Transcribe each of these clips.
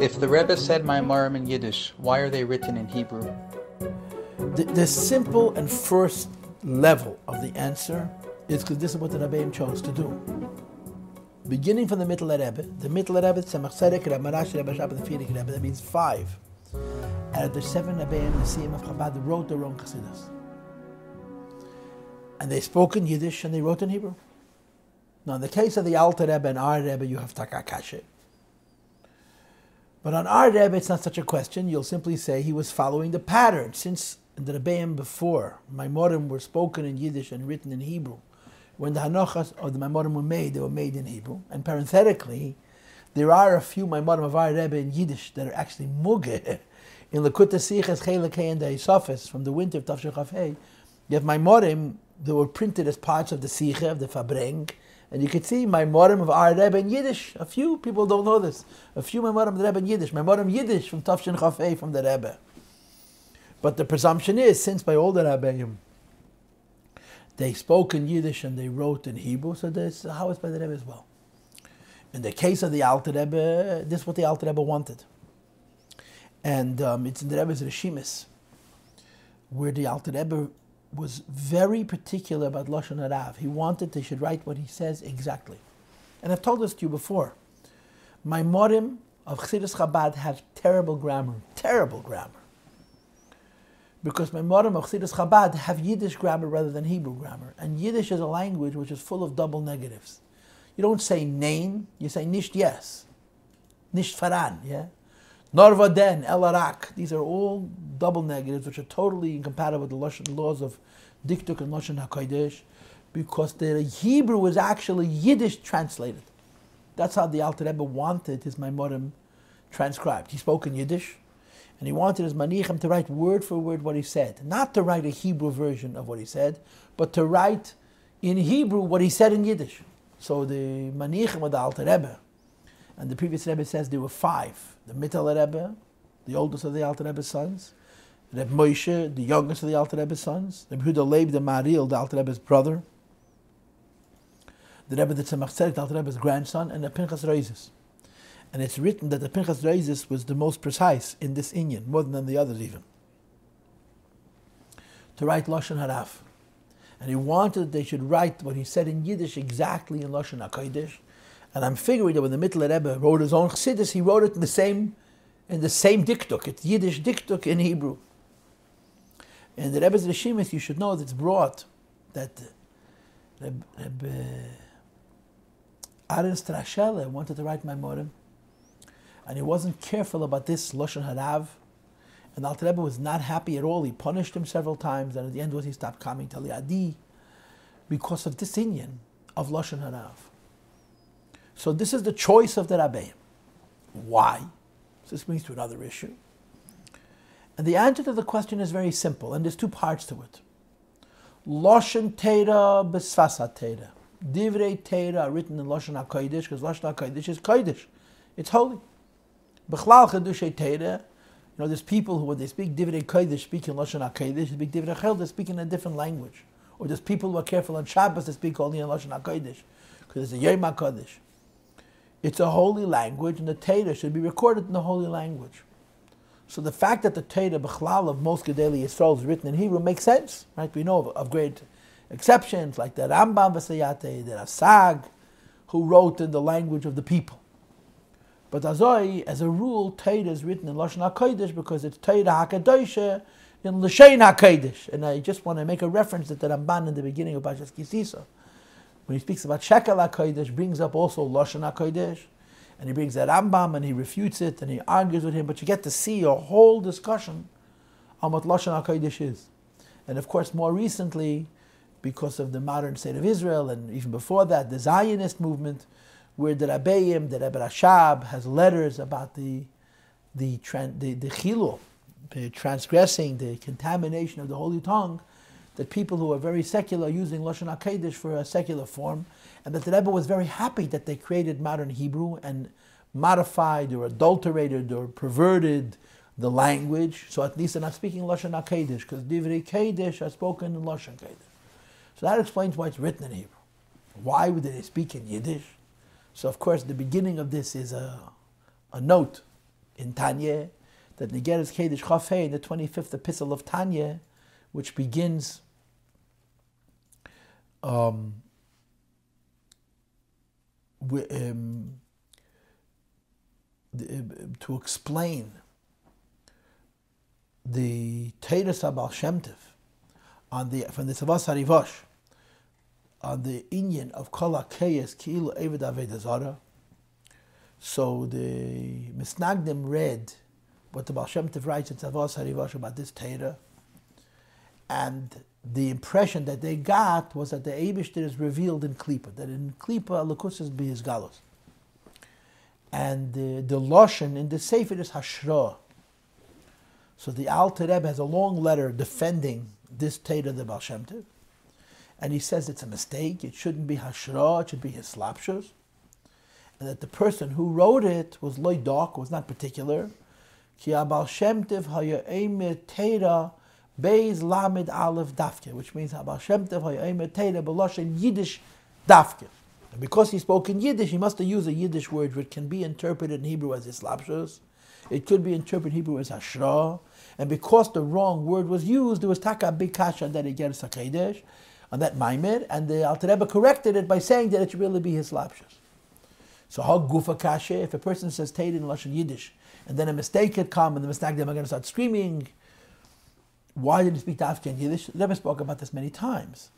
If the Rebbe said Maimorim in Yiddish, why are they written in Hebrew? The, the simple and first level of the answer is because this is what the Rebbeim chose to do. Beginning from the middle Rebbe, the middle Rebbe, Tzemach Tzedek, Rebbe Maharash, Rebbe Shabbat, the Frierdiker Rebbe, that means five. And the seven Rebbeim, the Siyam of Chabad wrote their own Chassidus. And they spoke in Yiddish and they wrote in Hebrew. Now, in the case of the Alter Rebbe and our Rebbe, you have Takakashe. But on our Rebbe, it's not such a question. You'll simply say he was following the pattern. Since the Rebbeim before, Maimorim were spoken in Yiddish and written in Hebrew. When the Hanochas or the Maimorim were made, they were made in Hebrew. And parenthetically, there are a few Maimorim of our Rebbe in Yiddish that are actually Muge. In Likkutei Sichos, Chelekei, and the Isofis, from the winter of Tafshir Chafei, you have Maimorim that were printed as parts of the Siche, of the Fabreng, and you can see my Morim of our Rebbe in Yiddish. A few people don't know this. A few my Morim of the Rebbe in Yiddish. My Morim Yiddish from Tafshin Chafei from the Rebbe. But the presumption is, since by all the Rebbeim, they spoke in Yiddish and they wrote in Hebrew, so that's how it's by the Rebbe as well. In the case of the Alter Rebbe, this is what the Alter Rebbe wanted. And um, it's in the Rebbe's Rishimis, where the Alter Rebbe was very particular about Lashon Harav. He wanted they should write what he says exactly. And I've told this to you before. My morim of Chassidus Chabad have terrible grammar, terrible grammar. Because my morim of Chassidus Chabad have Yiddish grammar rather than Hebrew grammar. And Yiddish is a language which is full of double negatives. You don't say nein, you say nicht yes. Nicht faran, yeah? Norvaden, Elarak. These are all double negatives, which are totally incompatible with the laws of Diktuk and Lashon HaKodesh, because the Hebrew is actually Yiddish translated. That's how the Alter Rebbe wanted his Maimorim transcribed. He spoke in Yiddish, and he wanted his Manichem to write word for word what he said. Not to write a Hebrew version of what he said, but to write in Hebrew what he said in Yiddish. So the Manichem of the Alter Rebbe, and the previous Rebbe says there were five. The Mittel Rebbe, the oldest of the Alter Rebbe's sons. Rebbe Moshe, the youngest of the Alter Rebbe's sons. Rebbe Huda Leib, the Maril, the Alter Rebbe's brother. The Rebbe the Tzemach Tzedek, the Alter Rebbe's grandson. And the Pinchas Reizes. And it's written that the Pinchas Reizes was the most precise in this Inyan, more than the others even. To write Lashon Harav. And he wanted that they should write what he said in Yiddish exactly in Lashon HaKodesh and I'm figuring that when the Mittler Rebbe wrote his own Chassidus, he wrote it in the same, in the same diktuk. It's Yiddish diktuk in Hebrew. In the Rebbe's Rishimis, you should know that it's brought that Rebbe, Rebbe uh, Aaron Strashele wanted to write my Maimorim, and he wasn't careful about this Lashon Harav, and Alter Rebbe was not happy at all. He punished him several times, and at the end was he stopped coming to Liadi because of this Inyan of Lashon Harav. So this is the choice of the Rabbeim. Why? This brings to another issue. And the answer to the question is very simple, and there's two parts to it. Loshen Teira Besfasa Teira. Divrei Teira written in Loshen HaKodesh, because Loshen HaKodesh is Kodesh. It's holy. Bechlal Chedushay Teira, you know, there's people who, when they speak Divrei Kodesh, speak in Loshen HaKodesh, they speak Divrei Chel, they speak in a different language. Or there's people who are careful on Shabbos, they speak only in Loshen HaKodesh, because it's a Yom HaKodesh. It's a holy language, and the Torah should be recorded in the holy language. So the fact that the Torah Bechlal of most Gedali Yisrael is written in Hebrew makes sense, right? We know of, of great exceptions like the Rambam Vasayate, the Rasag, who wrote in the language of the people. But Azoi, as a rule, Torah is written in Lashon HaKodesh because it's Torah HaKadosh in Lashain HaKodesh. And I just want to make a reference to the Ramban in the beginning of Bashas Kisisa when he speaks about Shekel HaKodesh, brings up also Lashon HaKodesh, and he brings that Rambam and he refutes it and he argues with him, but you get to see a whole discussion on what Lashon HaKodesh is. And of course, more recently, because of the modern state of Israel, and even before that, the Zionist movement, where the Rabbeim, the Rebbe Rashab, has letters about the the the, the chilul, the transgressing, the contamination of the holy tongue, that people who are very secular are using Lashon HaKodesh for a secular form, and that the Rebbe was very happy that they created modern Hebrew and modified or adulterated or perverted the language, so at least they're not speaking Lashon HaKodesh, because Divrei Kodesh are spoken in Lashon Kodesh. So that explains why it's written in Hebrew. Why would they speak in Yiddish? So of course the beginning of this is a, a note in Tanya, that Negeres Kedesh Chafei in the 25th epistle of Tanya, which begins um, um, uh, to explain the Teres Abal Shem Tov on the from the Tzavaas Harivash on the Inyan of Kol Keyes Ki'ilu Eved Aved So the Misnagdim read what the Baal Shem Tov writes in Tzavaas Harivash about this Torah, and the impression that they got was that the Abishter is revealed in Klippa, that in Klippa Lakus is his galus. And the, the Loshen in the Sefer is Hashra. So the Alter Rebbe has a long letter defending this Torah the Baal Shem. And he says it's a mistake, it shouldn't be Hashra, it should be his slapshus. And that the person who wrote it was Loy Dok, was not particular. Ki Abal Shem Tov haya Torah Beis Lamed Aleph Dafke, which means Abba Shem Tev Hayomer Teire Beloshen Yiddish Dafke. And because he spoke in Yiddish, he must have used a Yiddish word which can be interpreted in Hebrew as Islapshus. It could be interpreted in Hebrew as Hashra. And because the wrong word was used, there was taka big kasha that it gets Sakedesh on that Maimed, and the Alter Rebbe corrected it by saying that it should really be his lapshus. So how gufa kasha, if a person says Teire in Lashon Yiddish, and then a mistake had come, and the mistake them are going to start screaming, why did he speak Dafke in Yiddish? The Rebbe spoke about this many times.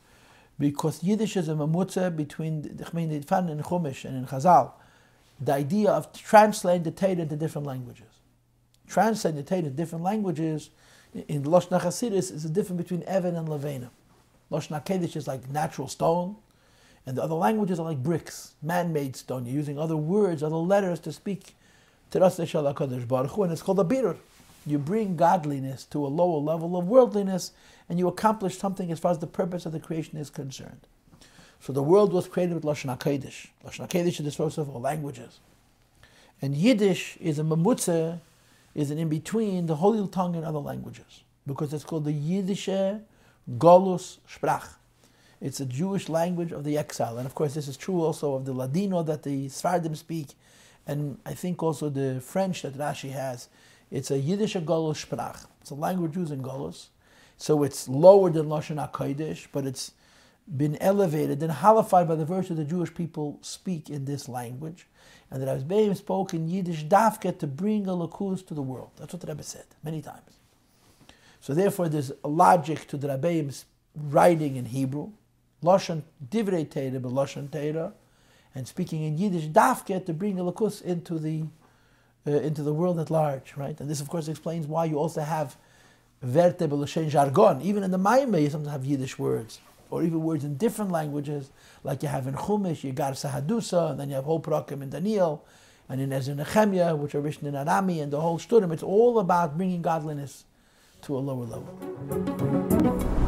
Because Yiddish is a mamutza between the Fan and Chumash and in Chazal. The idea of translating the Torah into different languages. Translating the Torah into different languages in Loshna Hasidus is the difference between Evan and Levena. Loshna Kedesh is like natural stone, and the other languages are like bricks, man-made stone. You're using other words, other letters to speak to Shalakadosh Baruch Hu, and it's called a birur you bring godliness to a lower level of worldliness, and you accomplish something as far as the purpose of the creation is concerned. So the world was created with Lashon HaKodesh. Lashon HaKodesh is the source of all languages. And Yiddish is a mamutze, is an in-between the holy tongue and other languages. Because it's called the Yiddish Golus Sprach. It's a Jewish language of the exile. And of course, this is true also of the Ladino that the Sfardim speak, and I think also the French that Rashi has. It's a Yiddish Golos Sprach. It's a language used in Golos. So it's lower than Lashon HaKodesh, but it's been elevated and halified by the virtue the Jewish people speak in this language. And that Rebbeim spoke in Yiddish dafke to bring a lakus to the world. That's what the Rebbe said many times. So therefore there's a logic to the Rebbeim's writing in Hebrew, Lashon Divrei Teira, but Lashon Teira, and speaking in Yiddish dafke to bring a lakus into the uh, into the world at large, right? And this, of course, explains why you also have verte jargon. Even in the Maimah, you sometimes have Yiddish words, or even words in different languages, like you have in Chumash, you got Sahadusa, and then you have whole Prakim in Daniel, and in Ezra Nehemiah, which are written in Arami, and the whole Studim. It's all about bringing godliness to a lower level.